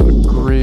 great